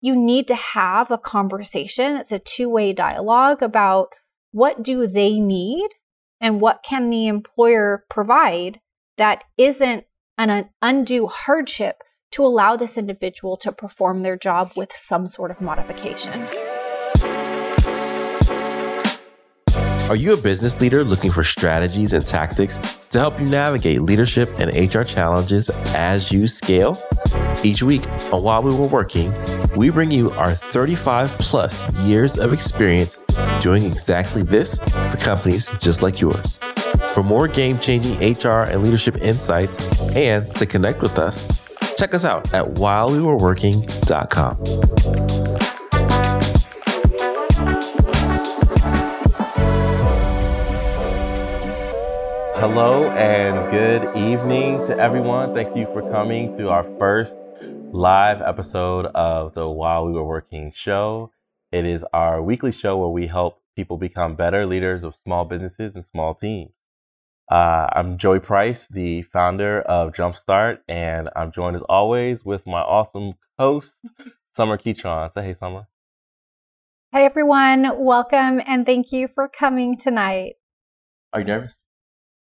you need to have a conversation. It's a two way dialogue about what do they need and what can the employer provide that isn't an undue hardship to allow this individual to perform their job with some sort of modification. Are you a business leader looking for strategies and tactics to help you navigate leadership and HR challenges as you scale? Each week on While We Were Working, we bring you our 35 plus years of experience doing exactly this for companies just like yours. For more game changing HR and leadership insights and to connect with us, check us out at whilewewereworking.com. Hello and good evening to everyone. Thank you for coming to our first live episode of the While We Were Working show. It is our weekly show where we help people become better leaders of small businesses and small teams. Uh, I'm Joey Price, the founder of Jumpstart, and I'm joined as always with my awesome host, Sommer Keytron. Say hey, Sommer. Hey, everyone. Welcome and thank you for coming tonight. Are you nervous?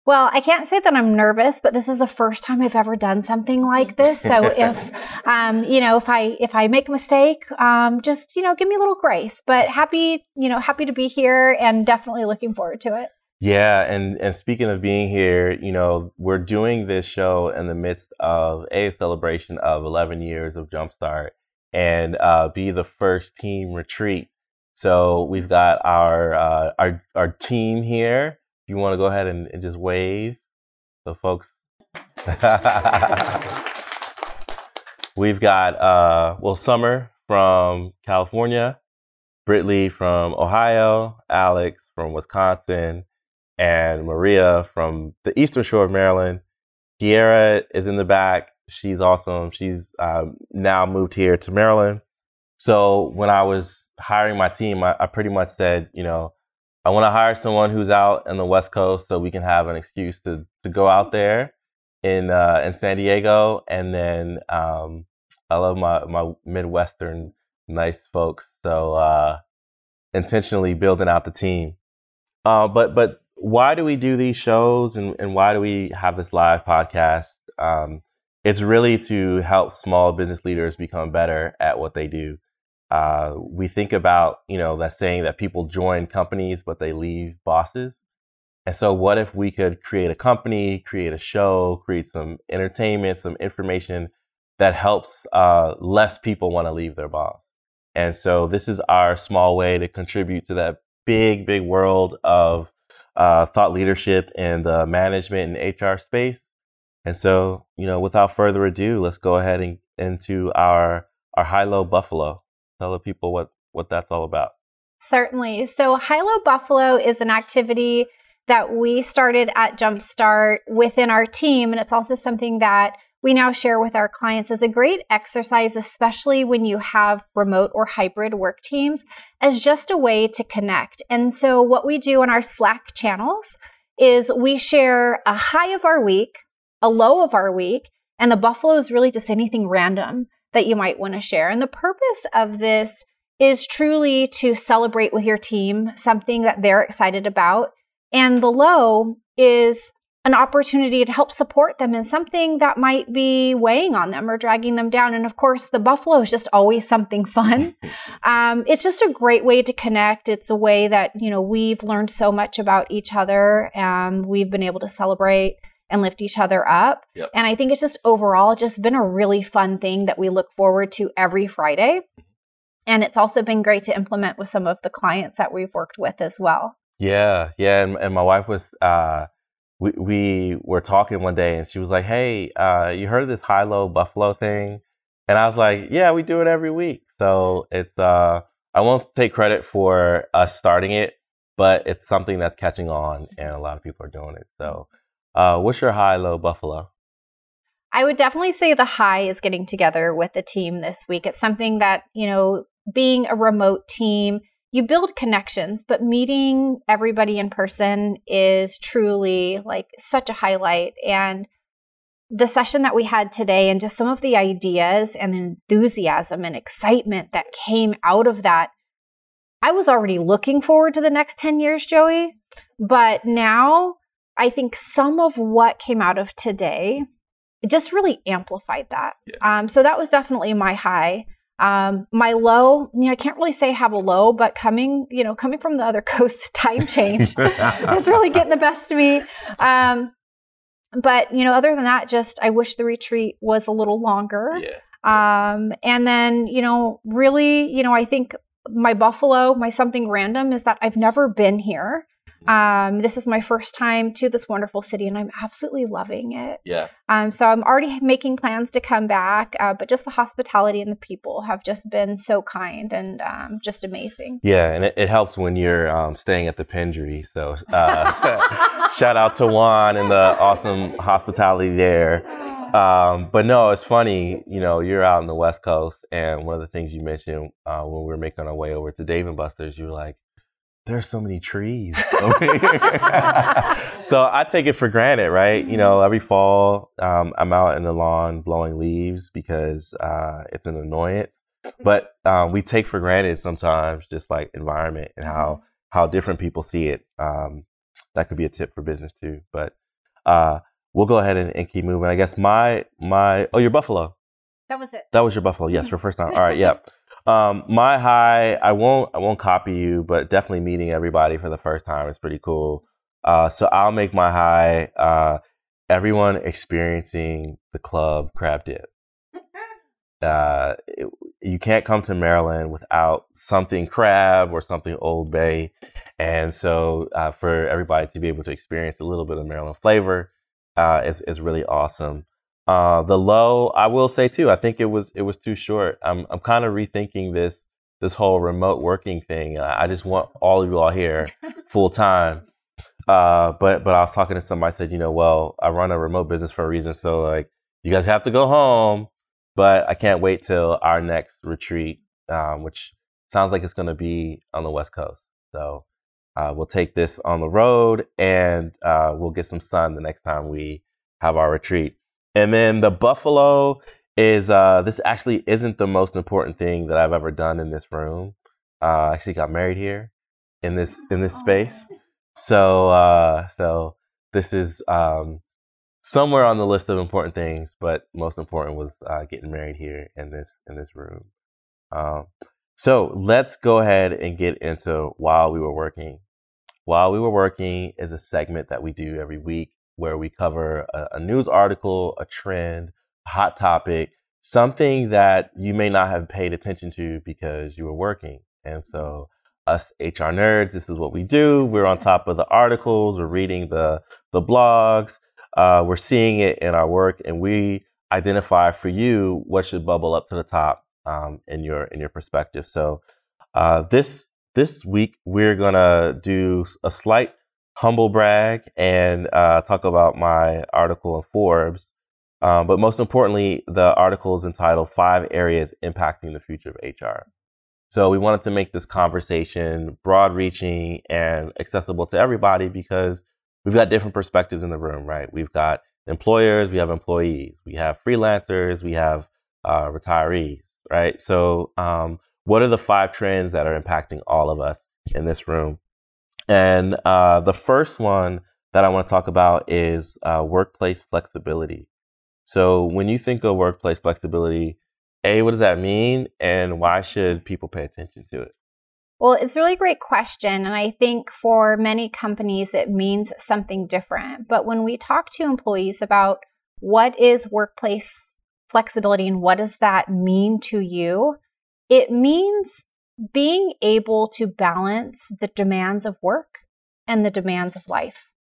Well, I can't say that I'm nervous, but this is the first time I've ever done something like this. So if, um, you know, if I if I make a mistake, um, just you know, give me a little grace. But happy, you know, happy to be here, and definitely looking forward to it. Yeah, and and speaking of being here, you know, we're doing this show in the midst of a celebration of 11 years of Jumpstart, and uh, be the first team retreat. So we've got our uh, our our team here you want to go ahead and, and just wave the folks? We've got uh, well Sommer from California, Britley from Ohio, Alex from Wisconsin, and Maria from the Eastern Shore of Maryland. Kiera is in the back. She's awesome. She's um, now moved here to Maryland. So when I was hiring my team, I, I pretty much said, you know, I want to hire someone who's out in the West Coast so we can have an excuse to to go out there in uh, in San Diego, and then um, I love my my Midwestern nice folks, so uh, intentionally building out the team. Uh, but but why do we do these shows, and and why do we have this live podcast? Um, it's really to help small business leaders become better at what they do. Uh, we think about, you know, that saying that people join companies, but they leave bosses. And so, what if we could create a company, create a show, create some entertainment, some information that helps uh, less people want to leave their boss? And so, this is our small way to contribute to that big, big world of uh, thought leadership and uh, management and HR space. And so, you know, without further ado, let's go ahead and into our our high low buffalo tell the people what what that's all about. Certainly. So High-Low Buffalo is an activity that we started at Jumpstart within our team, and it's also something that we now share with our clients as a great exercise, especially when you have remote or hybrid work teams, as just a way to connect. And so, what we do in our Slack channels is we share a high of our week, a low of our week, and the buffalo is really just anything random that you might want to share. And the purpose of this is truly to celebrate with your team something that they're excited about. And the low is an opportunity to help support them in something that might be weighing on them or dragging them down. And of course, the buffalo is just always something fun. Um, it's just a great way to connect. It's a way that, you know, we've learned so much about each other. and we've been able to celebrate and lift each other up. Yep. And I think it's just overall just been a really fun thing that we look forward to every Friday. And it's also been great to implement with some of the clients that we've worked with as well. Yeah, yeah. And, and my wife was, uh, we, we were talking one day and she was like, Hey, uh, you heard of this high low buffalo thing? And I was like, Yeah, we do it every week. So it's, uh, I won't take credit for us starting it, but it's something that's catching on and a lot of people are doing it. So uh, what's your high, low, Buffalo? I would definitely say the high is getting together with the team this week. It's something that, you know, being a remote team, you build connections, but meeting everybody in person is truly like such a highlight. And the session that we had today and just some of the ideas and enthusiasm and excitement that came out of that. I was already looking forward to the next 10 years, Joey, but now I think some of what came out of today just really amplified that. Yeah. Um, so that was definitely my high. Um, my low, you know, I can't really say have a low, but coming, you know, coming from the other coast, time change is really getting the best of me. Um, but you know, other than that, just I wish the retreat was a little longer. Yeah. Um, and then you know, really, you know, I think my buffalo, my something random is that I've never been here. Um, this is my first time to this wonderful city, and I'm absolutely loving it. Yeah. Um, so I'm already making plans to come back, uh, but just the hospitality and the people have just been so kind and um, just amazing. Yeah, and it, it helps when you're um, staying at the Pendry. So uh, shout out to Juan and the awesome hospitality there. Um, but no, it's funny. You know, you're out in the West Coast, and one of the things you mentioned uh, when we were making our way over to Dave and Buster's, you were like, there's so many trees. so I take it for granted, right? You know, every fall um, I'm out in the lawn blowing leaves because uh, it's an annoyance. But um, we take for granted sometimes just like environment and how how different people see it. Um, that could be a tip for business too. But uh, we'll go ahead and, and, keep moving. I guess my my oh your buffalo. That was it. That was your buffalo. Yes, for first time. All right. Yep. Um, my high, I won't, I won't copy you, but definitely meeting everybody for the first time is pretty cool. Uh, so I'll make my high. Uh, everyone experiencing the club crab dip. Uh, it, you can't come to Maryland without something crab or something Old Bay, and so uh, for everybody to be able to experience a little bit of Maryland flavor uh, is is really awesome. Uh, the low, I will say too, I think it was it was too short. I'm I'm kind of rethinking this this whole remote working thing. I just want all of you all here full time. Uh, but but I was talking to somebody I said, you know, well, I run a remote business for a reason, so like you guys have to go home. But I can't wait till our next retreat, um, which sounds like it's going to be on the West Coast. So uh, we'll take this on the road, and uh, we'll get some sun the next time we have our retreat. And then the buffalo is uh, this actually isn't the most important thing that I've ever done in this room. Uh, I actually got married here in this in this space. So uh, so this is um, somewhere on the list of important things, but most important was uh, getting married here in this in this room. Um, so let's go ahead and get into while we were working. While we were working is a segment that we do every week where we cover a, a news article, a trend, a hot topic, something that you may not have paid attention to because you were working. And so us HR nerds, this is what we do. We're on top of the articles, we're reading the the blogs, uh, we're seeing it in our work, and we identify for you what should bubble up to the top um, in your in your perspective. So uh, this this week we're gonna do a slight humble brag and uh, talk about my article in Forbes. Um, but most importantly, the article is entitled Five Areas Impacting the Future of HR. So we wanted to make this conversation broad reaching and accessible to everybody because we've got different perspectives in the room, right? We've got employers, we have employees, we have freelancers, we have uh, retirees, right? So, um, what are the five trends that are impacting all of us in this room? And uh, the first one that I want to talk about is uh, workplace flexibility. So, when you think of workplace flexibility, A, what does that mean? And why should people pay attention to it? Well, it's a really great question. And I think for many companies, it means something different. But when we talk to employees about what is workplace flexibility and what does that mean to you, it means being able to balance the demands of work and the demands of life.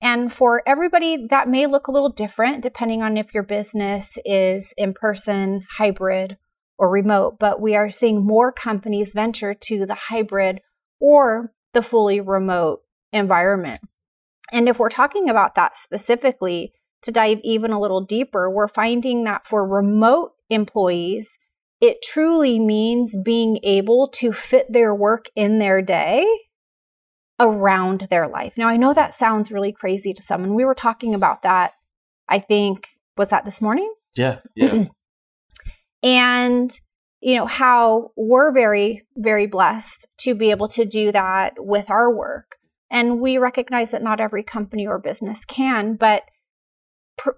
And for everybody, that may look a little different depending on if your business is in person, hybrid, or remote. But we are seeing more companies venture to the hybrid or the fully remote environment. And if we're talking about that specifically, to dive even a little deeper, we're finding that for remote employees, it truly means being able to fit their work in their day around their life. Now, I know that sounds really crazy to some, and we were talking about that, I think, was that this morning? Yeah, yeah. and you know how we're very very blessed to be able to do that with our work and we recognize that not every company or business can but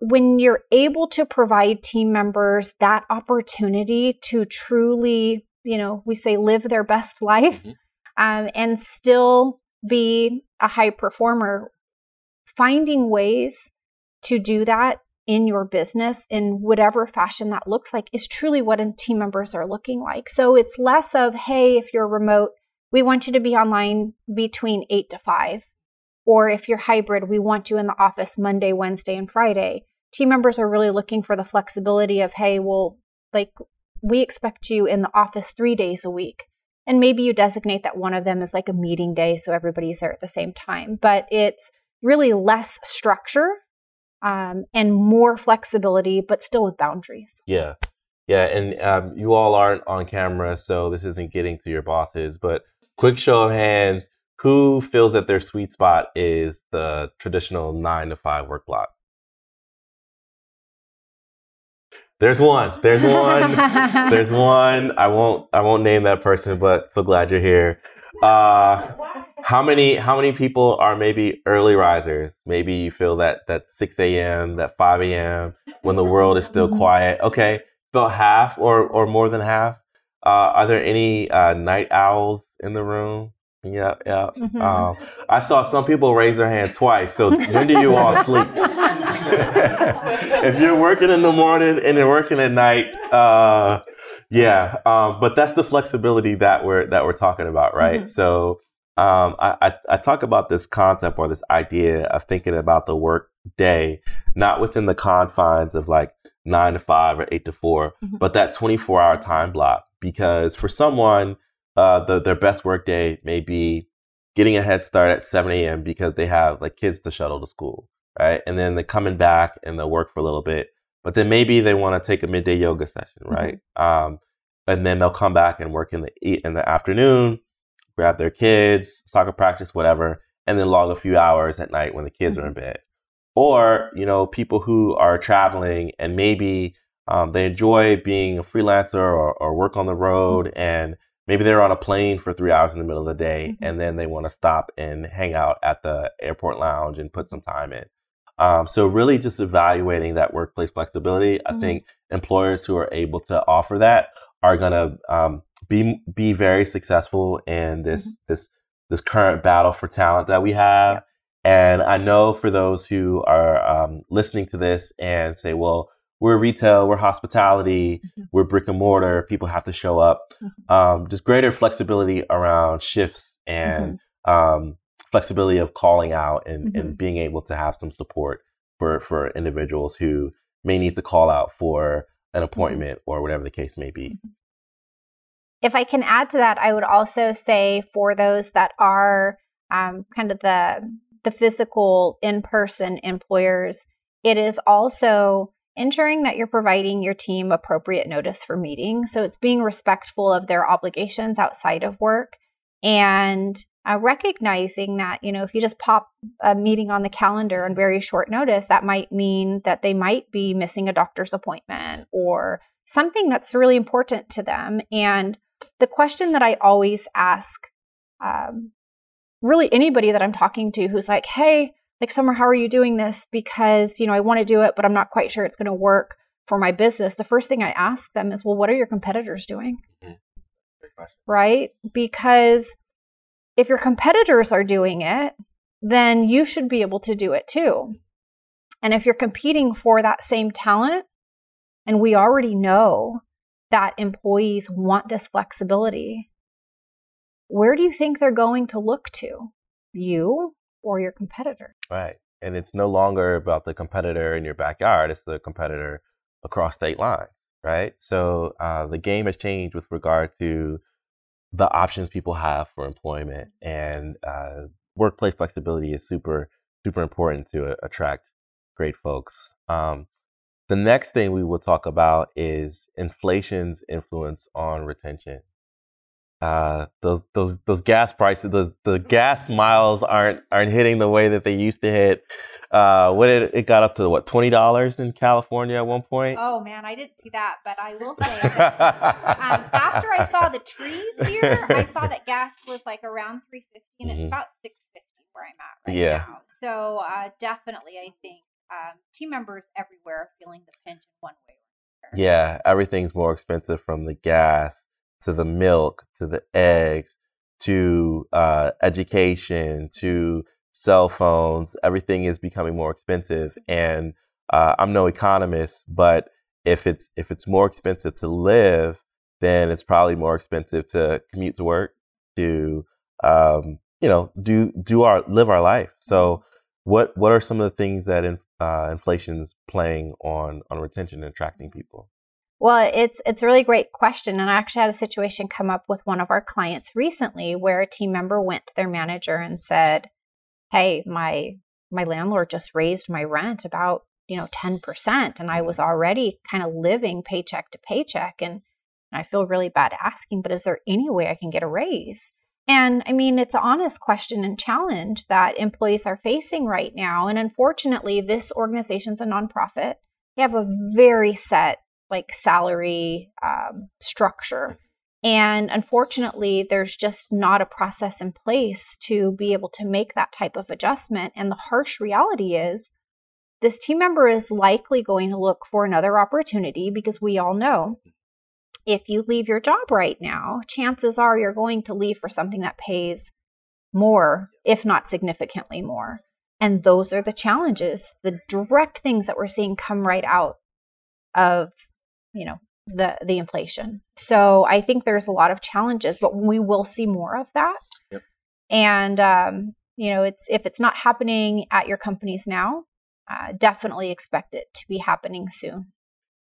when you're able to provide team members that opportunity to truly you know we say live their best life mm-hmm. um, and still be a high performer finding ways to do that in your business in whatever fashion that looks like is truly what team members are looking like. So it's less of, hey, if you're remote, we want you to be online between eight to five. Or if you're hybrid, we want you in the office Monday, Wednesday, and Friday. Team members are really looking for the flexibility of, hey, well, like we expect you in the office three days a week. And maybe you designate that one of them is like a meeting day, so everybody's there at the same time. But it's really less structure um, and more flexibility, but still with boundaries. Yeah. Yeah. And um, you all aren't on camera, so this isn't getting to your bosses, but quick show of hands who feels that their sweet spot is the traditional nine to five work block? There's one. There's one. There's one. I won't. I won't name that person, but so glad you're here. Uh, how many how many people are maybe early risers? Maybe you feel that that six a.m., that five a.m. when the world is still mm-hmm. quiet. Okay, about half or or more than half. Uh, are there any uh, night owls in the room? Yeah, yeah. Mm-hmm. Um, I saw some people raise their hand twice. So when do you all sleep? if you're working in the morning and you're working at night, uh, yeah. Um, but that's the flexibility that we're that we're talking about, right? Mm-hmm. So um, I, I, I talk about this concept or this idea of thinking about the work day, not within the confines of like nine to five or eight to 4 mm-hmm. but that 24 hour time block. Because for someone, uh, the, their best work day may be getting a head start at 7 a.m. because they have like kids to shuttle to school, right? And then they're coming back and they'll work for a little bit, but then maybe they want to take a midday yoga session, mm-hmm. right? Mm-hmm. Um, and then they'll come back and work in the in the afternoon, grab their kids, soccer practice, whatever, and then log a few hours at night when the kids mm-hmm. are in bed. Or you know, people who are traveling and maybe um, they enjoy being a freelancer or, or work on the road mm-hmm. and maybe they're on a plane for three hours in the middle of the day mm-hmm. and then they want to stop and hang out at the airport lounge and put some time in. Um, so really just evaluating that workplace flexibility. Mm-hmm. I think employers who are able to offer that are going to um, be be very successful in this mm-hmm. this this current battle for talent that we have. And I know for those who are um, listening to this and say, well, we're retail, we're hospitality, mm-hmm. we're brick and mortar. People have to show up. Mm-hmm. Um, just greater flexibility around shifts and mm-hmm. um, flexibility of calling out and, and mm-hmm. being able to have some support for for individuals who may need to call out for an mm-hmm. appointment or whatever the case may be. Mm-hmm. If I can add to that, I would also say for those that are um, kind of the the physical in person employers, it is also ensuring that you're providing your team appropriate notice for meetings. So it's being respectful of their obligations outside of work and uh, recognizing that, you know, if you just pop a meeting on the calendar on very short notice, that might mean that they might be missing a doctor's appointment or something that's really important to them. And the question that I always ask um, really anybody that I'm talking to who's like, hey, like Sommer how are you doing this? Because you know i want to do it but i'm not quite sure it's going to work for my business. The first thing i ask them is well what are your competitors doing? Mm-hmm. right? Because if your competitors are doing it then you should be able to do it too. And if you're competing for that same talent and we already know that employees want this flexibility where do you think they're going to look to? You or your competitor. Right. And it's no longer about the competitor in your backyard, it's the competitor across state lines, right? So uh, the game has changed with regard to the options people have for employment and uh, workplace flexibility is super, super important to uh, attract great folks. Um, the next thing we will talk about is inflation's influence on retention. Uh, those those those gas prices, those the gas miles aren't aren't hitting the way that they used to hit. Uh, what it, it got up to what twenty dollars in California at one point. Oh man, I didn't see that, but I will say that, um, after I saw the trees here, I saw that gas was like around three fifty, and mm-hmm. it's about six fifty where I'm at right yeah. now. So uh, definitely, I think um, team members everywhere are feeling the pinch in one way or another. Yeah, everything's more expensive from the gas to the milk to the eggs to uh, education to cell phones. Everything is becoming more expensive, and uh, I'm no economist, but if it's if it's more expensive to live, then it's probably more expensive to commute to work, to um, you know do do our live our life. So what what are some of the things that in, uh, inflation's playing on on retention and attracting people? Well, it's it's a really great question, and I actually had a situation come up with one of our clients recently where a team member went to their manager and said, "Hey, my my landlord just raised my rent about you know ten percent, and I was already kind of living paycheck to paycheck, and, and I feel really bad asking, but is there any way I can get a raise?" And I mean, it's an honest question and challenge that employees are facing right now. And unfortunately, this organization's a nonprofit. They have a very set like salary um, structure. And unfortunately, there's just not a process in place to be able to make that type of adjustment. And the harsh reality is, this team member is likely going to look for another opportunity because we all know if you leave your job right now, chances are you're going to leave for something that pays more, if not significantly more. And those are the challenges, the direct things that we're seeing come right out of, you know, the the inflation. So I think there's a lot of challenges, but we will see more of that. Yep. And um, you know, it's if it's not happening at your companies now, uh, definitely expect it to be happening soon.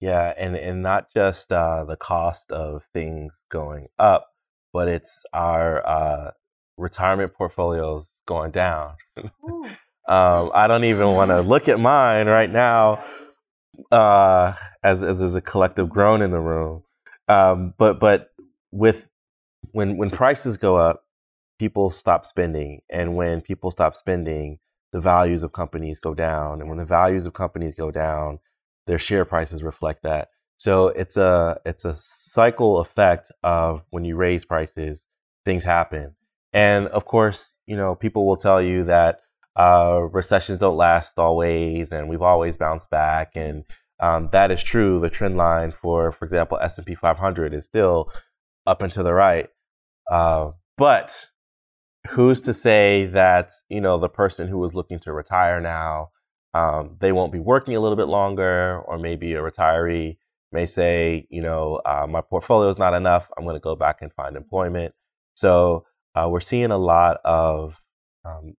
Yeah, and and not just uh, the cost of things going up, but it's our uh, retirement portfolios going down. um, I don't even want to look at mine right now, uh, as as there's a collective groan in the room. Um, but but with when when prices go up, people stop spending, and when people stop spending, the values of companies go down, and when the values of companies go down their share prices reflect that. So it's a it's a cycle effect of when you raise prices, things happen. And of course, you know, people will tell you that uh, recessions don't last always, and we've always bounced back, and um, that is true. The trend line for, for example, S and P 500 is still up and to the right. Uh, but who's to say that you know the person who was looking to retire now um, they won't be working a little bit longer, or maybe a retiree may say, you know, uh, my portfolio is not enough. I'm going to go back and find employment. So uh, we're seeing a lot of um,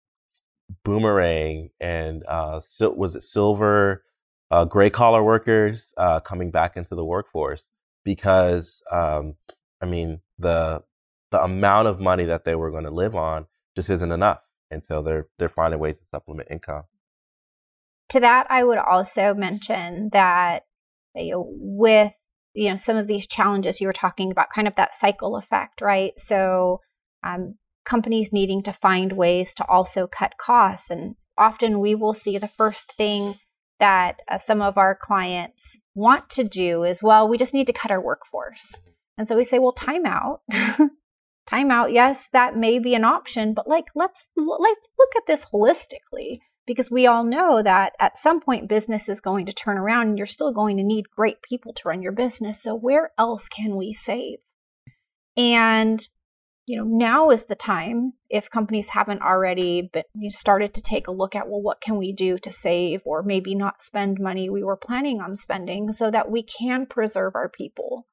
boomerang and uh, was it silver, uh, gray collar workers uh, coming back into the workforce because, um, I mean, the the amount of money that they were going to live on just isn't enough, and so they're they're finding ways to supplement income to that, I would also mention that you know, with you know some of these challenges you were talking about, kind of that cycle effect, right? So um, companies needing to find ways to also cut costs, and often we will see the first thing that uh, some of our clients want to do is, well, we just need to cut our workforce, and so we say, well, time out. time out yes that may be an option but like let's let's look at this holistically because we all know that at some point business is going to turn around and you're still going to need great people to run your business. So where else can we save? And you know, now is the time if companies haven't already but you started to take a look at well what can we do to save or maybe not spend money we were planning on spending so that we can preserve our people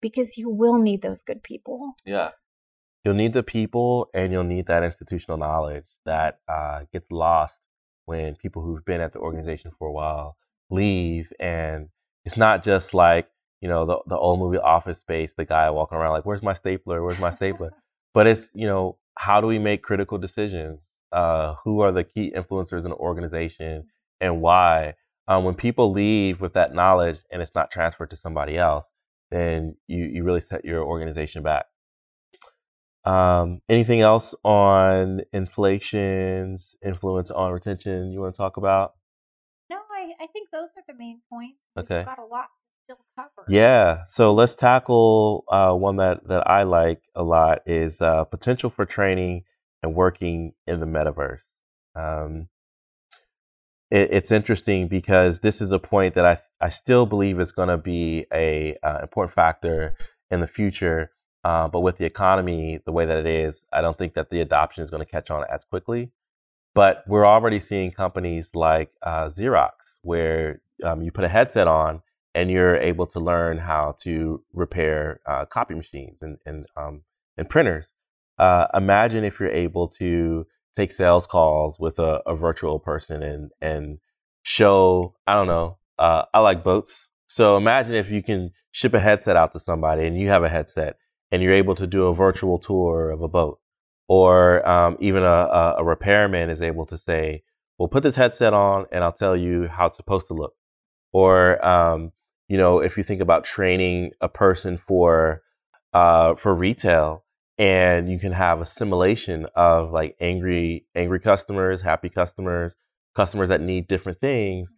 because you will need those good people. Yeah. You'll need the people and you'll need that institutional knowledge that uh, gets lost when people who've been at the organization for a while leave and it's not just like you know the, the old movie office space the guy walking around like where's my stapler where's my stapler but it's you know how do we make critical decisions uh, who are the key influencers in the organization and why um, when people leave with that knowledge and it's not transferred to somebody else then you, you really set your organization back Um, anything else on inflation's influence on retention you want to talk about? No, I, I think those are the main points. Okay. We've got a lot still cover. Yeah. So let's tackle uh, one that, that I like a lot is uh, potential for training and working in the metaverse. Um, it, it's interesting because this is a point that I, I still believe is going to be a uh, important factor in the future. Uh, but with the economy the way that it is, I don't think that the adoption is going to catch on as quickly. But we're already seeing companies like uh, Xerox, where um, you put a headset on and you're able to learn how to repair uh, copy machines and and, um, and printers. Uh, imagine if you're able to take sales calls with a, a virtual person and and show I don't know uh, I like boats. So imagine if you can ship a headset out to somebody and you have a headset and you're able to do a virtual tour of a boat or um, even a, a, repairman is able to say, well, put this headset on and I'll tell you how it's supposed to look. Or, um, you know, if you think about training a person for, uh, for retail and you can have a simulation of like angry, angry customers, happy customers, customers that need different things,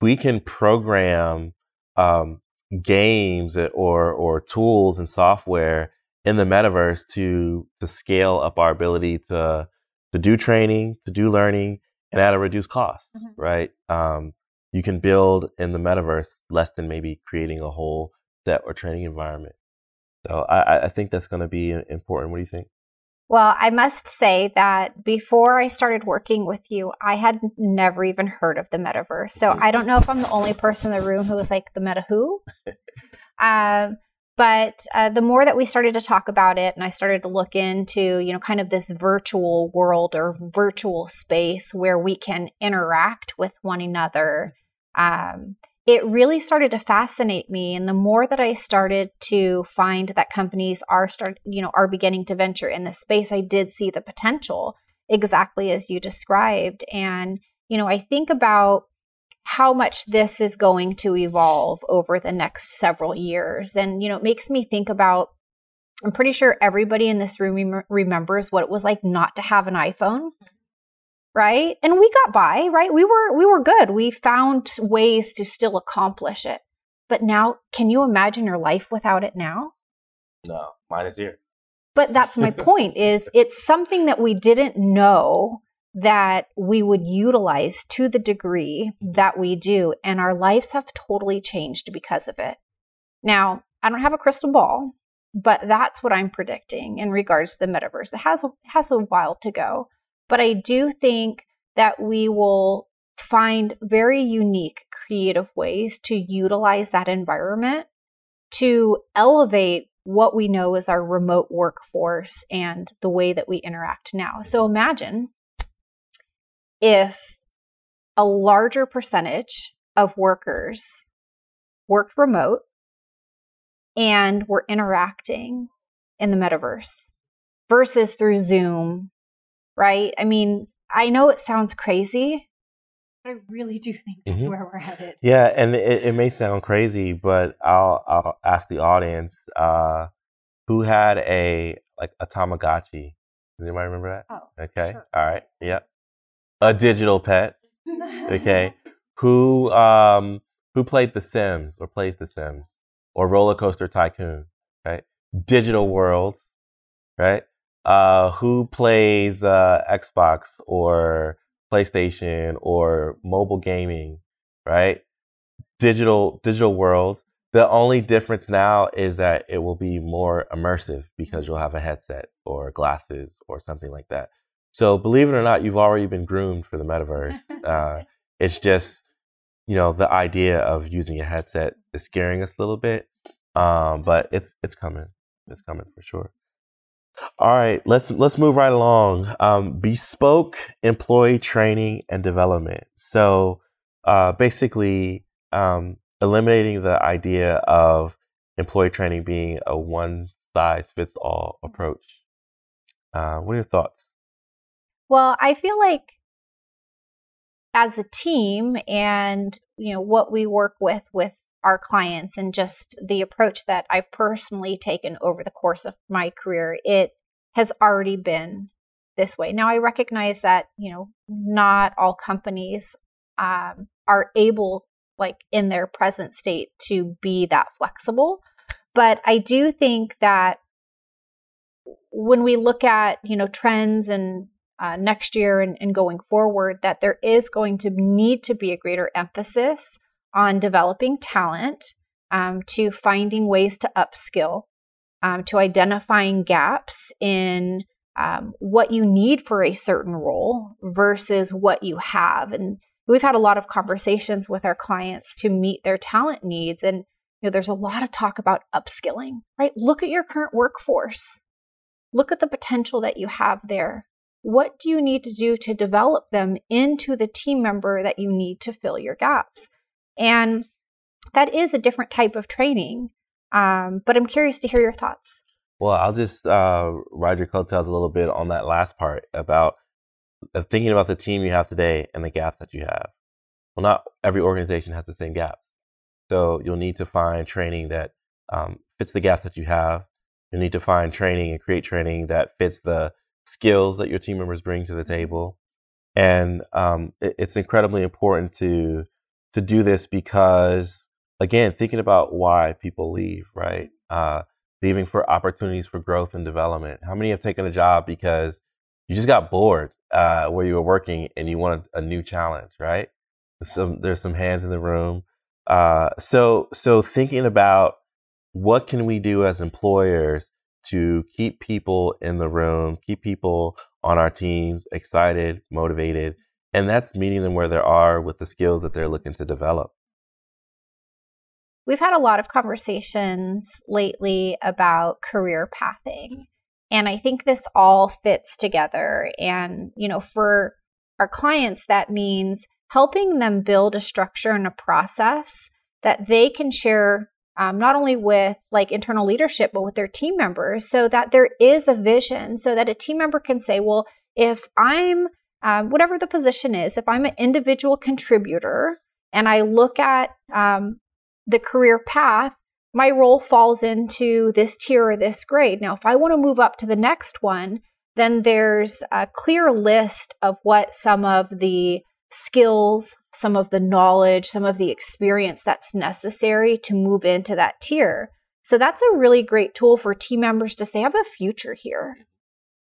we can program, um, games or, or tools and software in the metaverse to to scale up our ability to to do training, to do learning, and at a reduced cost, mm-hmm. right? Um, you can build in the metaverse less than maybe creating a whole set or training environment. So I, I think that's going to be important. What do you think? Well, I must say that before I started working with you, I had never even heard of the metaverse. So mm-hmm. I don't know if I'm the only person in the room who was like the meta who. um, but uh, the more that we started to talk about it and i started to look into you know kind of this virtual world or virtual space where we can interact with one another um, it really started to fascinate me and the more that i started to find that companies are start you know are beginning to venture in this space i did see the potential exactly as you described and you know i think about how much this is going to evolve over the next several years. And, you know, it makes me think about I'm pretty sure everybody in this room rem- remembers what it was like not to have an iPhone. Right? And we got by, right? We were we were good. We found ways to still accomplish it. But now, can you imagine your life without it now? No, mine is here. But that's my point is it's something that we didn't know that we would utilize to the degree that we do. And our lives have totally changed because of it. Now, I don't have a crystal ball, but that's what I'm predicting in regards to the metaverse. It has, it has a while to go. But I do think that we will find very unique, creative ways to utilize that environment to elevate what we know is our remote workforce and the way that we interact now. So imagine if a larger percentage of workers worked remote and were interacting in the metaverse versus through Zoom, right? I mean, I know it sounds crazy, but I really do think that's mm-hmm. where we're headed. Yeah, and it, it, may sound crazy, but I'll I'll ask the audience uh, who had a like a Tamagotchi. Does anybody remember that? Oh, okay. Sure. All right. Yep a digital pet. Okay, who um who played The Sims or plays The Sims or Roller Coaster Tycoon? Right, digital world. Right, uh, who plays uh, Xbox or PlayStation or mobile gaming? Right, digital digital world. The only difference now is that it will be more immersive because you'll have a headset or glasses or something like that. So believe it or not, you've already been groomed for the metaverse. Uh, it's just, you know, the idea of using a headset is scaring us a little bit. Um, but it's it's coming. It's coming for sure. All right, let's let's move right along. Um, bespoke employee training and development. So uh, basically, um, eliminating the idea of employee training being a one size fits all approach. Uh, what are your thoughts? Well, I feel like as a team and you know what we work with with our clients and just the approach that I've personally taken over the course of my career, it has already been this way. Now, I recognize that, you know, not all companies um, are able, like in their present state, to be that flexible. But I do think that when we look at, you know, trends and uh, next year and, and going forward, that there is going to need to be a greater emphasis on developing talent, um, to finding ways to upskill, um, to identifying gaps in um, what you need for a certain role versus what you have. And we've had a lot of conversations with our clients to meet their talent needs. And you know, there's a lot of talk about upskilling, right? Look at your current workforce. Look at the potential that you have there. What do you need to do to develop them into the team member that you need to fill your gaps? And that is a different type of training. Um, but I'm curious to hear your thoughts. Well, I'll just uh, ride your coattails a little bit on that last part about uh, thinking about the team you have today and the gaps that you have. Well, not every organization has the same gaps. So you'll need to find training that um, fits the gaps that you have. You'll need to find training and create training that fits the skills that your team members bring to the table. And um, it, it's incredibly important to to do this because, again, thinking about why people leave, right? Uh, leaving for opportunities for growth and development? How many have taken a job because you just got bored uh, where you were working and you wanted a new challenge, right? There's some there's some hands in the room. Uh, so so thinking about what can we do as employers to keep people in the room, keep people on our teams excited, motivated, and that's meeting them where they are with the skills that they're looking to develop we've had a lot of conversations lately about career pathing. And I think this all fits together. And, you know, for our clients, that means helping them build a structure and a process that they can share um, not only with like internal leadership, but with their team members so that there is a vision so that a team member can say, well, if I'm um, whatever the position is, if I'm an individual contributor and I look at um, the career path, my role falls into this tier or this grade. Now, if I want to move up to the next one, then there's a clear list of what some of the skills, some of the knowledge, some of the experience that's necessary to move into that tier. So that's a really great tool for team members to say, I have a future here.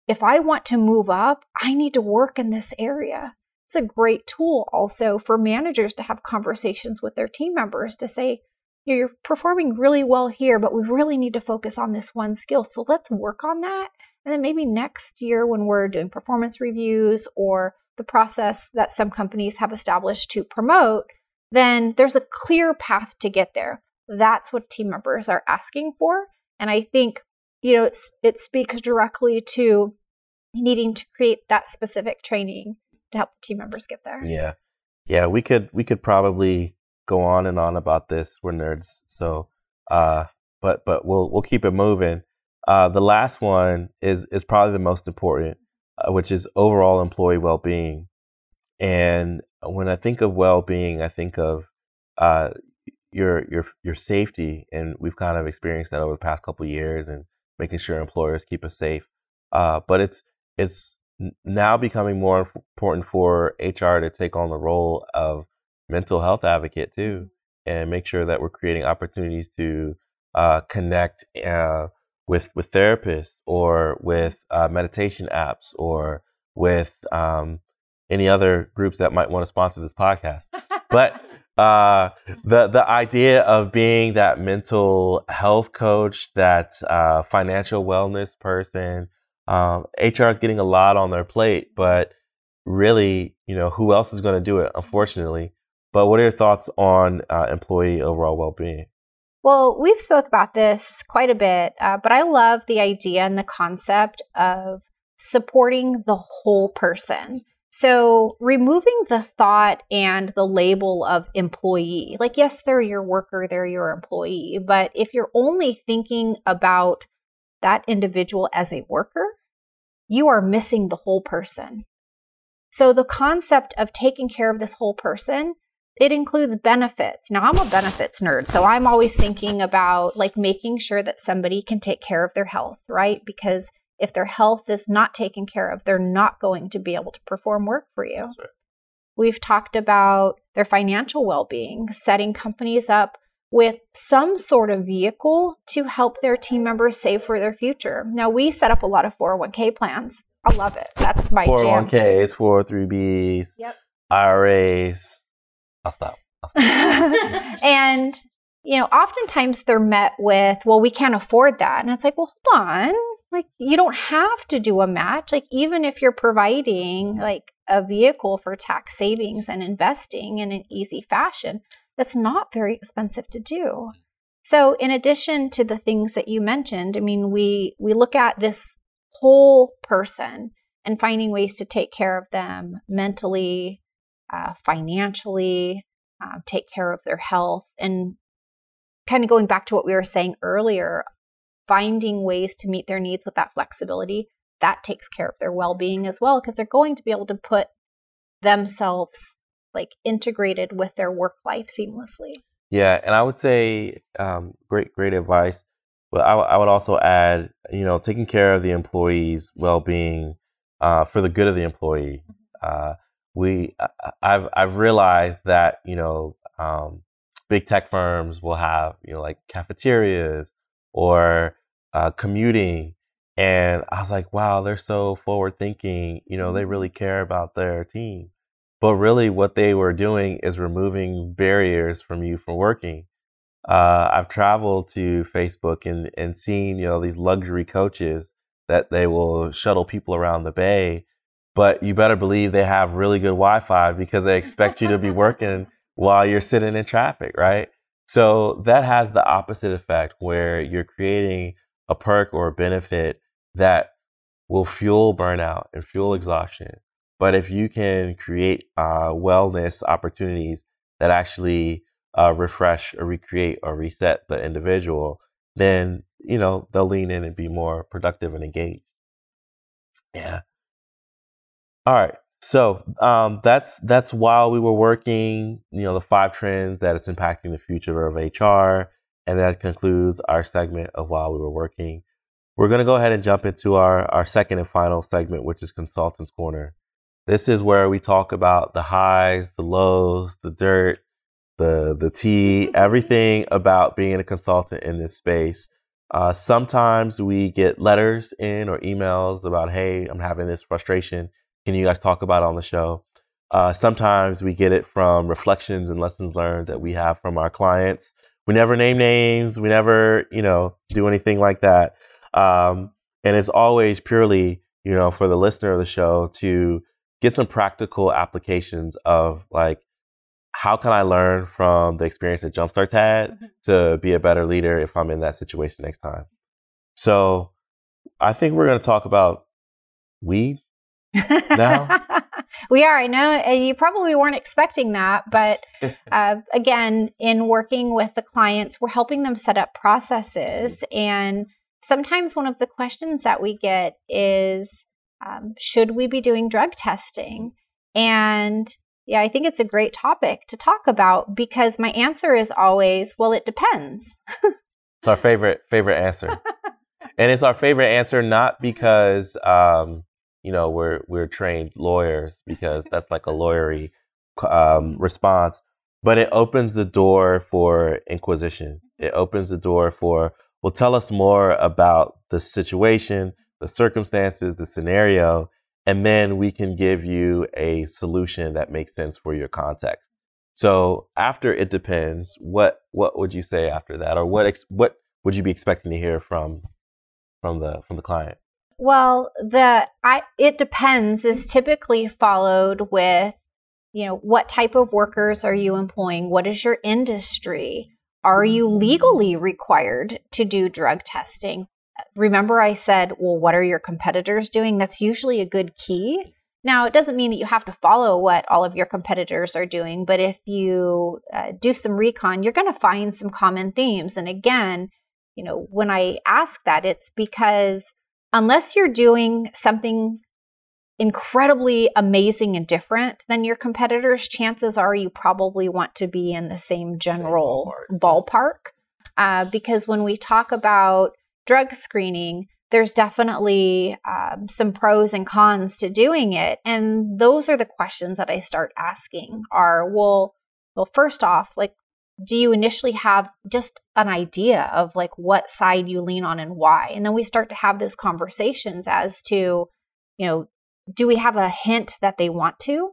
If I want to move up, I need to work in this area. It's a great tool also for managers to have conversations with their team members to say, you're performing really well here, but we really need to focus on this one skill. So let's work on that. And then maybe next year, when we're doing performance reviews or the process that some companies have established to promote, then there's a clear path to get there. That's what team members are asking for. And I think, you know, it speaks directly to needing to create that specific training to help team members get there. Yeah. Yeah, we could we could probably go on and on about this. We're nerds, so uh, but but we'll we'll keep it moving. Uh, the last one is is probably the most important, uh, which is overall employee well being. And when I think of well being, I think of uh, your your your safety, and we've kind of experienced that over the past couple years, and making sure employers keep us safe. Uh, but it's it's now becoming more important for HR to take on the role of mental health advocate too, and make sure that we're creating opportunities to uh, connect uh, with with therapists or with uh, meditation apps or with um, any other groups that might want to sponsor this podcast. but uh, the the idea of being that mental health coach, that uh, financial wellness person, um, HR is getting a lot on their plate, but really, you know, who else is going to do it? Unfortunately, but what are your thoughts on uh, employee overall well-being? Well, we've spoke about this quite a bit, uh, but I love the idea and the concept of supporting the whole person. So, removing the thought and the label of employee. Like, yes, they're your worker, they're your employee. But if you're only thinking about that individual as a worker, you are missing the whole person. So, the concept of taking care of this whole person it includes benefits. Now, I'm a benefits nerd, so I'm always thinking about like making sure that somebody can take care of their health, right? Because if their health is not taken care of, they're not going to be able to perform work for you. Right. We've talked about their financial well being, setting companies up with some sort of vehicle to help their team members save for their future. Now, we set up a lot of 401k plans. I love it. That's my 401ks, 403bs, yep. IRAs. I'll stop. I'll stop. and, you know, oftentimes they're met with, well, we can't afford that. And it's like, well, hold on. Like, you don't have to do a match. Like, even if you're providing like a vehicle for tax savings and investing in an easy fashion, that's not very expensive to do. So, in addition to the things that you mentioned, I mean, we we look at this whole person and finding ways to take care of them mentally, uh, financially, uh, take care of their health, and kind of going back to what we were saying earlier, finding ways to meet their needs with that flexibility. That takes care of their well being as well, because they're going to be able to put themselves like integrated with their work life seamlessly. Yeah, and I would say um, great, great advice. But I, I, would also add, you know, taking care of the employee's well-being uh, for the good of the employee. Uh, we, I've, I've realized that you know, um, big tech firms will have you know like cafeterias or uh, commuting, and I was like, wow, they're so forward thinking. You know, they really care about their team. But really, what they were doing is removing barriers from you from working. Uh, I've traveled to Facebook and, and seen, you know, these luxury coaches that they will shuttle people around the bay. But you better believe they have really good Wi Fi because they expect you to be working while you're sitting in traffic, right? So that has the opposite effect where you're creating a perk or a benefit that will fuel burnout and fuel exhaustion. But if you can create uh, wellness opportunities that actually uh, refresh or recreate or reset the individual, then you know they'll lean in and be more productive and engaged. Yeah. All right. So um, that's that's while we were working, you know, the five trends that is impacting the future of HR, and that concludes our segment of while we were working. We're going to go ahead and jump into our our second and final segment, which is Consultants Corner. This is where we talk about the highs, the lows, the dirt, the the tea, everything about being a consultant in this space. Uh, sometimes we get letters in or emails about, "Hey, I'm having this frustration. Can you guys talk about it on the show?" Uh, sometimes we get it from reflections and lessons learned that we have from our clients. We never name names. We never, you know, do anything like that. Um, and it's always purely, you know, for the listener of the show to get some practical applications of like how can I learn from the experience that Jumpstart had mm-hmm. to be a better leader if I'm in that situation next time. So I think we're going to talk about weed now. we are. I know you probably weren't expecting that, but uh, again, in working with the clients, we're helping them set up processes. Mm-hmm. And sometimes one of the questions that we get is, um, should we be doing drug testing? And yeah, I think it's a great topic to talk about because my answer is always, well, it depends. it's our favorite favorite answer, and it's our favorite answer not because um, you know we're we're trained lawyers because that's like a lawyery um, response, but it opens the door for inquisition. It opens the door for well, tell us more about the situation the circumstances, the scenario, and then we can give you a solution that makes sense for your context. So after it depends, what what would you say after that, or what ex- what would you be expecting to hear from from the from the client? Well, the I it depends is typically followed with you know what type of workers are you employing? What is your industry? Are you legally required to do drug testing? remember I said, well, what are your competitors doing? That's usually a good key. Now, it doesn't mean that you have to follow what all of your competitors are doing, but if you uh, do some recon, you're going to find some common themes. And again, you know, when I ask that, it's because unless you're doing something incredibly amazing and different than your competitors, chances are you probably want to be in the same general same ballpark. ballpark. Uh, because when we talk about drug screening, there's definitely um, some pros and cons to doing it. And those are the questions that I start asking are, well, well, first off, like, do you initially have just an idea of like what side you lean on and why? And then we start to have those conversations as to, you know, do we have a hint that they want to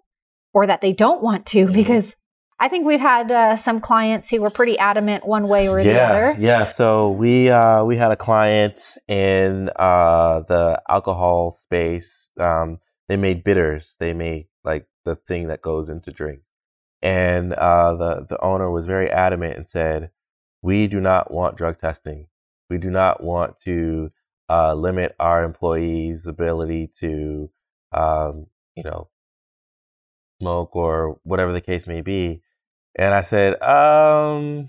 or that they don't want to? Mm-hmm. Because I think we've had uh, some clients who were pretty adamant one way or yeah, the other. Yeah. So we uh, we had a client in uh, the alcohol space. Um, they made bitters. They made like the thing that goes into drinks, and uh, the the owner was very adamant and said, "We do not want drug testing. We do not want to uh, limit our employees' ability to, um, you know, smoke or whatever the case may be." And I said, um,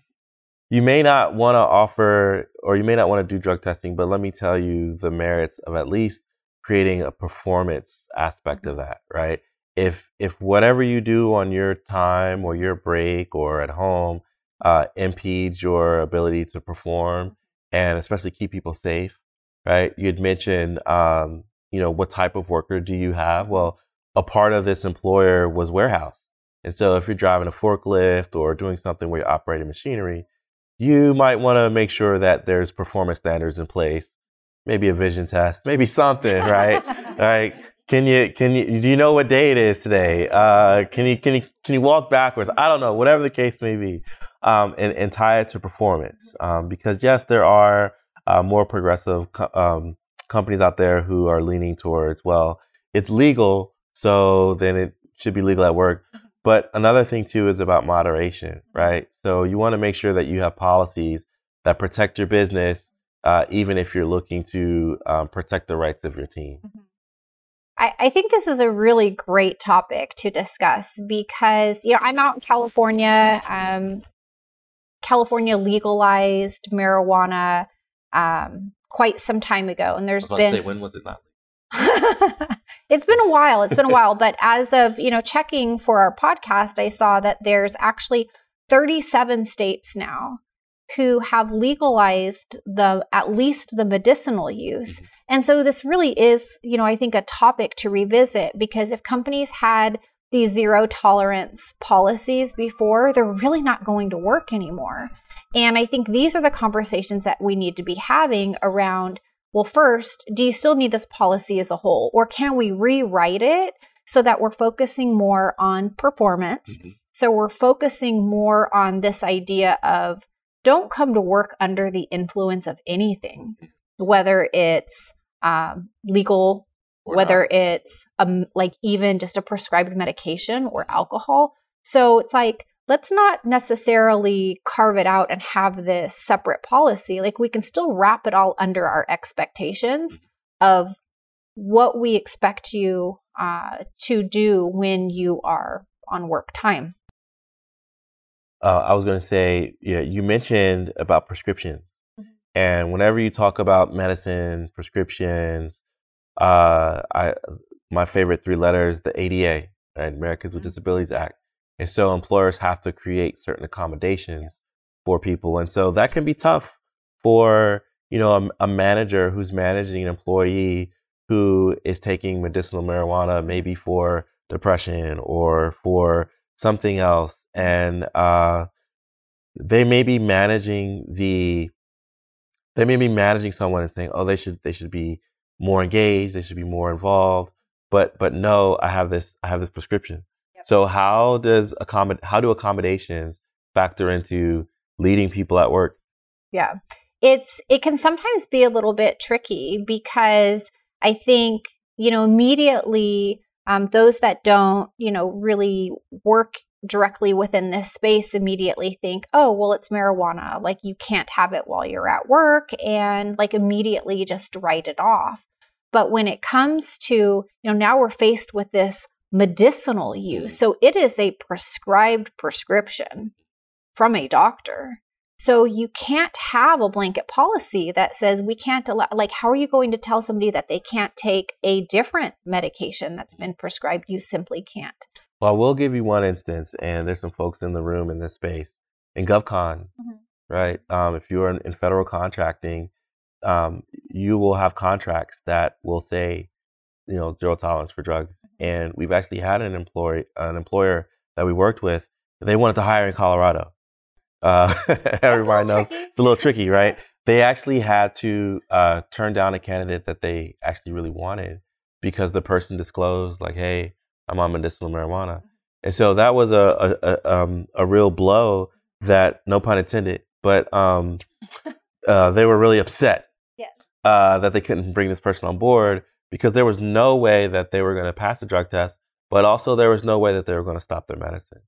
you may not want to offer or you may not want to do drug testing, but let me tell you the merits of at least creating a performance aspect of that, right? If if whatever you do on your time or your break or at home uh, impedes your ability to perform and especially keep people safe, right? You'd mentioned, um, you know, what type of worker do you have? Well, a part of this employer was warehouse and so if you're driving a forklift or doing something where you're operating machinery, you might want to make sure that there's performance standards in place, maybe a vision test, maybe something, right? right? Can you can you do you know what day it is today? Uh, can you can you can you walk backwards? I don't know, whatever the case may be, um, and and tie it to performance. Um, because yes, there are uh, more progressive co- um, companies out there who are leaning towards well, it's legal, so then it should be legal at work. But another thing too is about moderation, right? So you want to make sure that you have policies that protect your business, uh, even if you're looking to um, protect the rights of your team. Mm-hmm. I, I, think this is a really great topic to discuss because you know I'm out in California. Um, California legalized marijuana um, quite some time ago, and there's been say, when was it not? it's been a while. It's been a while, but as of, you know, checking for our podcast, I saw that there's actually 37 states now who have legalized the at least the medicinal use. Mm-hmm. And so this really is, you know, I think a topic to revisit because if companies had these zero tolerance policies before, they're really not going to work anymore. And I think these are the conversations that we need to be having around well, first, do you still need this policy as a whole, or can we rewrite it so that we're focusing more on performance? Mm-hmm. So we're focusing more on this idea of don't come to work under the influence of anything, whether it's um, legal, or whether not. it's um, like even just a prescribed medication or alcohol. So it's like, let's not necessarily carve it out and have this separate policy. Like we can still wrap it all under our expectations of what we expect you uh, to do when you are on work time. Uh, I was going to say, yeah, you mentioned about prescriptions. And whenever you talk about medicine, prescriptions, uh, I, my favorite three letters, the ADA, right? Americans with mm-hmm. Disabilities Act and so employers have to create certain accommodations for people. And so that can be tough for, you know, a, a manager who's managing an employee who is taking medicinal marijuana, maybe for depression or for something else. And uh, they may be managing the, they may be managing someone and saying, oh, they should, they should be more engaged, they should be more involved. But, but no, I have this, I have this prescription so how does accommod how do accommodations factor into leading people at work? Yeah. It's it can sometimes be a little bit tricky because I think, you know, immediately um, those that don't, you know, really work directly within this space immediately think, oh, well, it's marijuana. Like you can't have it while you're at work and like immediately just write it off. But when it comes to, you know, now we're faced with this medicinal use. So it is a prescribed prescription from a doctor. So you can't have a blanket policy that says we can't allow, like, how are you going to tell somebody that they can't take a different medication that's been prescribed? You simply can't. Well, I will give you one instance, and there's some folks in the room in this space in GovCon, mm-hmm. right? Um, if you're in, in, federal contracting, um, you will have contracts that will say, you know, zero tolerance for drugs. And we've actually had an employee, an employer that we worked with. They wanted to hire in Colorado. Uh, everybody knows tricky. it's a little tricky, right? They actually had to uh, turn down a candidate that they actually really wanted because the person disclosed, like, "Hey, I'm on medicinal marijuana," and so that was a a, a, um, a real blow. That no pun intended, but um, uh, they were really upset Yeah. uh, that they couldn't bring this person on board because there was no way that they were going to pass the drug test, but also there was no way that they were going to stop their medicine.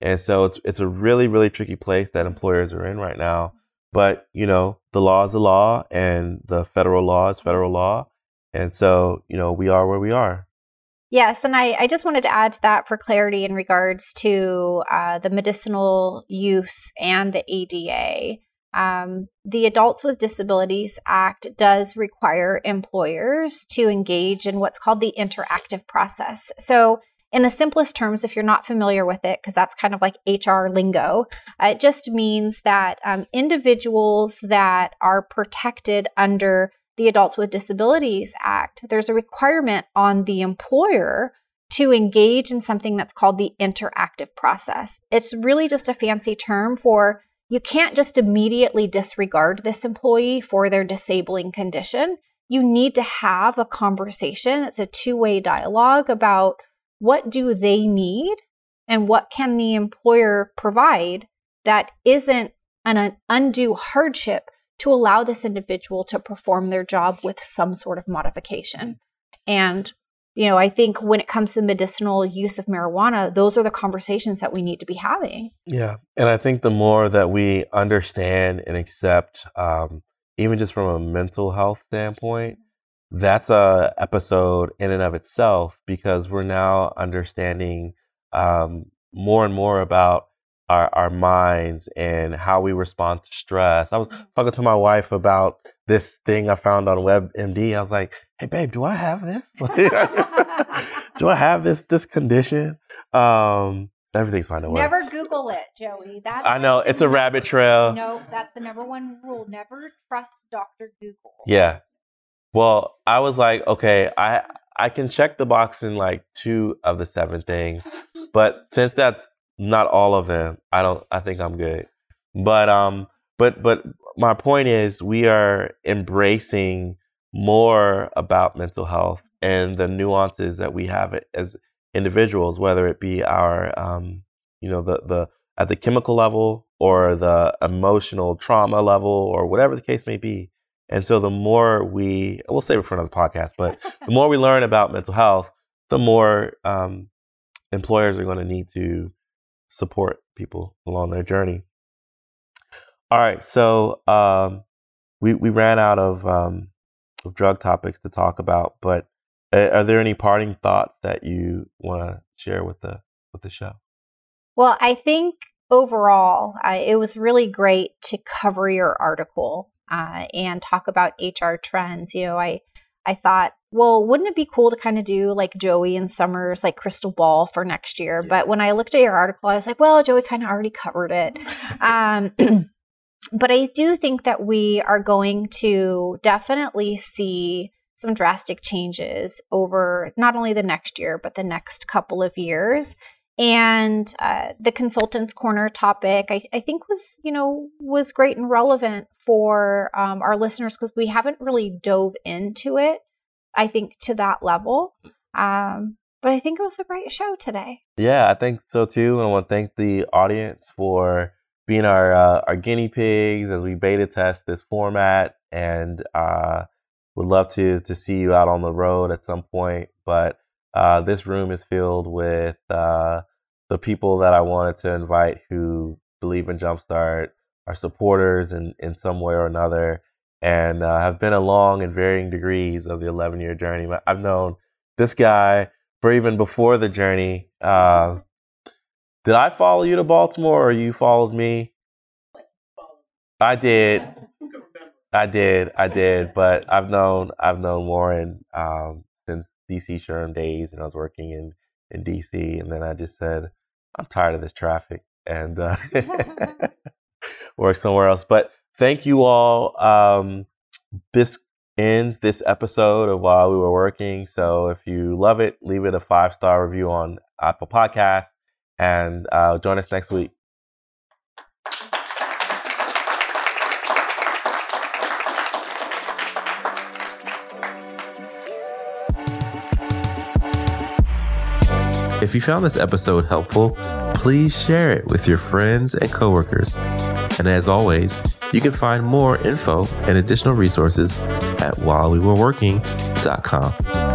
And so it's it's a really really tricky place that employers are in right now. But you know the law is the law, and the federal law is federal law, and so you know we are where we are. Yes, and I, I just wanted to add to that for clarity in regards to uh, the medicinal use and the ADA. Um, the Adults with Disabilities Act does require employers to engage in what's called the interactive process. So, in the simplest terms, if you're not familiar with it, because that's kind of like HR lingo, uh, it just means that um, individuals that are protected under the Adults with Disabilities Act, there's a requirement on the employer to engage in something that's called the interactive process. It's really just a fancy term for you can't just immediately disregard this employee for their disabling condition. You need to have a conversation. It's a two way dialogue about what do they need and what can the employer provide that isn't an undue hardship to allow this individual to perform their job with some sort of modification. And, you know, I think when it comes to medicinal use of marijuana, those are the conversations that we need to be having. Yeah, and I think the more that we understand and accept, um, even just from a mental health standpoint, that's a episode in and of itself because we're now understanding um, more and more about our, our minds and how we respond to stress. I was talking to my wife about this thing I found on WebMD. I was like, "Hey, babe, do I have this? do I have this this condition?" Um, everything's fine. Don't. Never Google it, Joey. That's I know it's a rabbit trail. No, that's the number one rule. Never trust Dr. Google. Yeah. Well, I was like, okay, I I can check the box in like two of the seven things, but since that's not all of them, I don't. I think I'm good. But um, but but my point is, we are embracing more about mental health and the nuances that we have as individuals, whether it be our um, you know, the the at the chemical level or the emotional trauma level or whatever the case may be. And so the more we, we'll save it for another podcast, but the more we learn about mental health, the more um, employers are going to need to support people along their journey. All right, so um, we we ran out of, um, of drug topics to talk about, but uh, are there any parting thoughts that you want to share with the with the show? Well, I think overall, uh, it was really great to cover your article uh, and talk about HR trends. You know, I I thought, well, wouldn't it be cool to kind of do like Joey and Sommer's like crystal ball for next year? Yeah. But when I looked at your article, I was like, well, Joey kind of already covered it. Um, but I do think that we are going to definitely see some drastic changes over not only the next year, but the next couple of years. And uh, the consultants corner topic, I, I, think was you know was great and relevant for um, our listeners because we haven't really dove into it. I think to that level, um, but I think it was a great show today. Yeah, I think so too. And I want to thank the audience for being our uh, our guinea pigs as we beta test this format, and uh, would love to to see you out on the road at some point. But uh, this room is filled with uh, the people that I wanted to invite who believe in Jumpstart, are supporters in, in some way or another, and uh, have been along in varying degrees of the 11 year journey. I've known this guy for even before the journey. Uh, did I follow you to Baltimore or you followed me? I did. I did. I did. But I've known I've known Warren um, since DC Sherm days, and I was working in in DC, and then I just said, I'm tired of this traffic, and uh, work somewhere else. But thank you all. Um, this ends this episode of While We Were Working. So if you love it, leave it a five star review on Apple Podcast and uh, join us next week. If you found this episode helpful, please share it with your friends and coworkers. And as always, you can find more info and additional resources at whilewewereworking.com.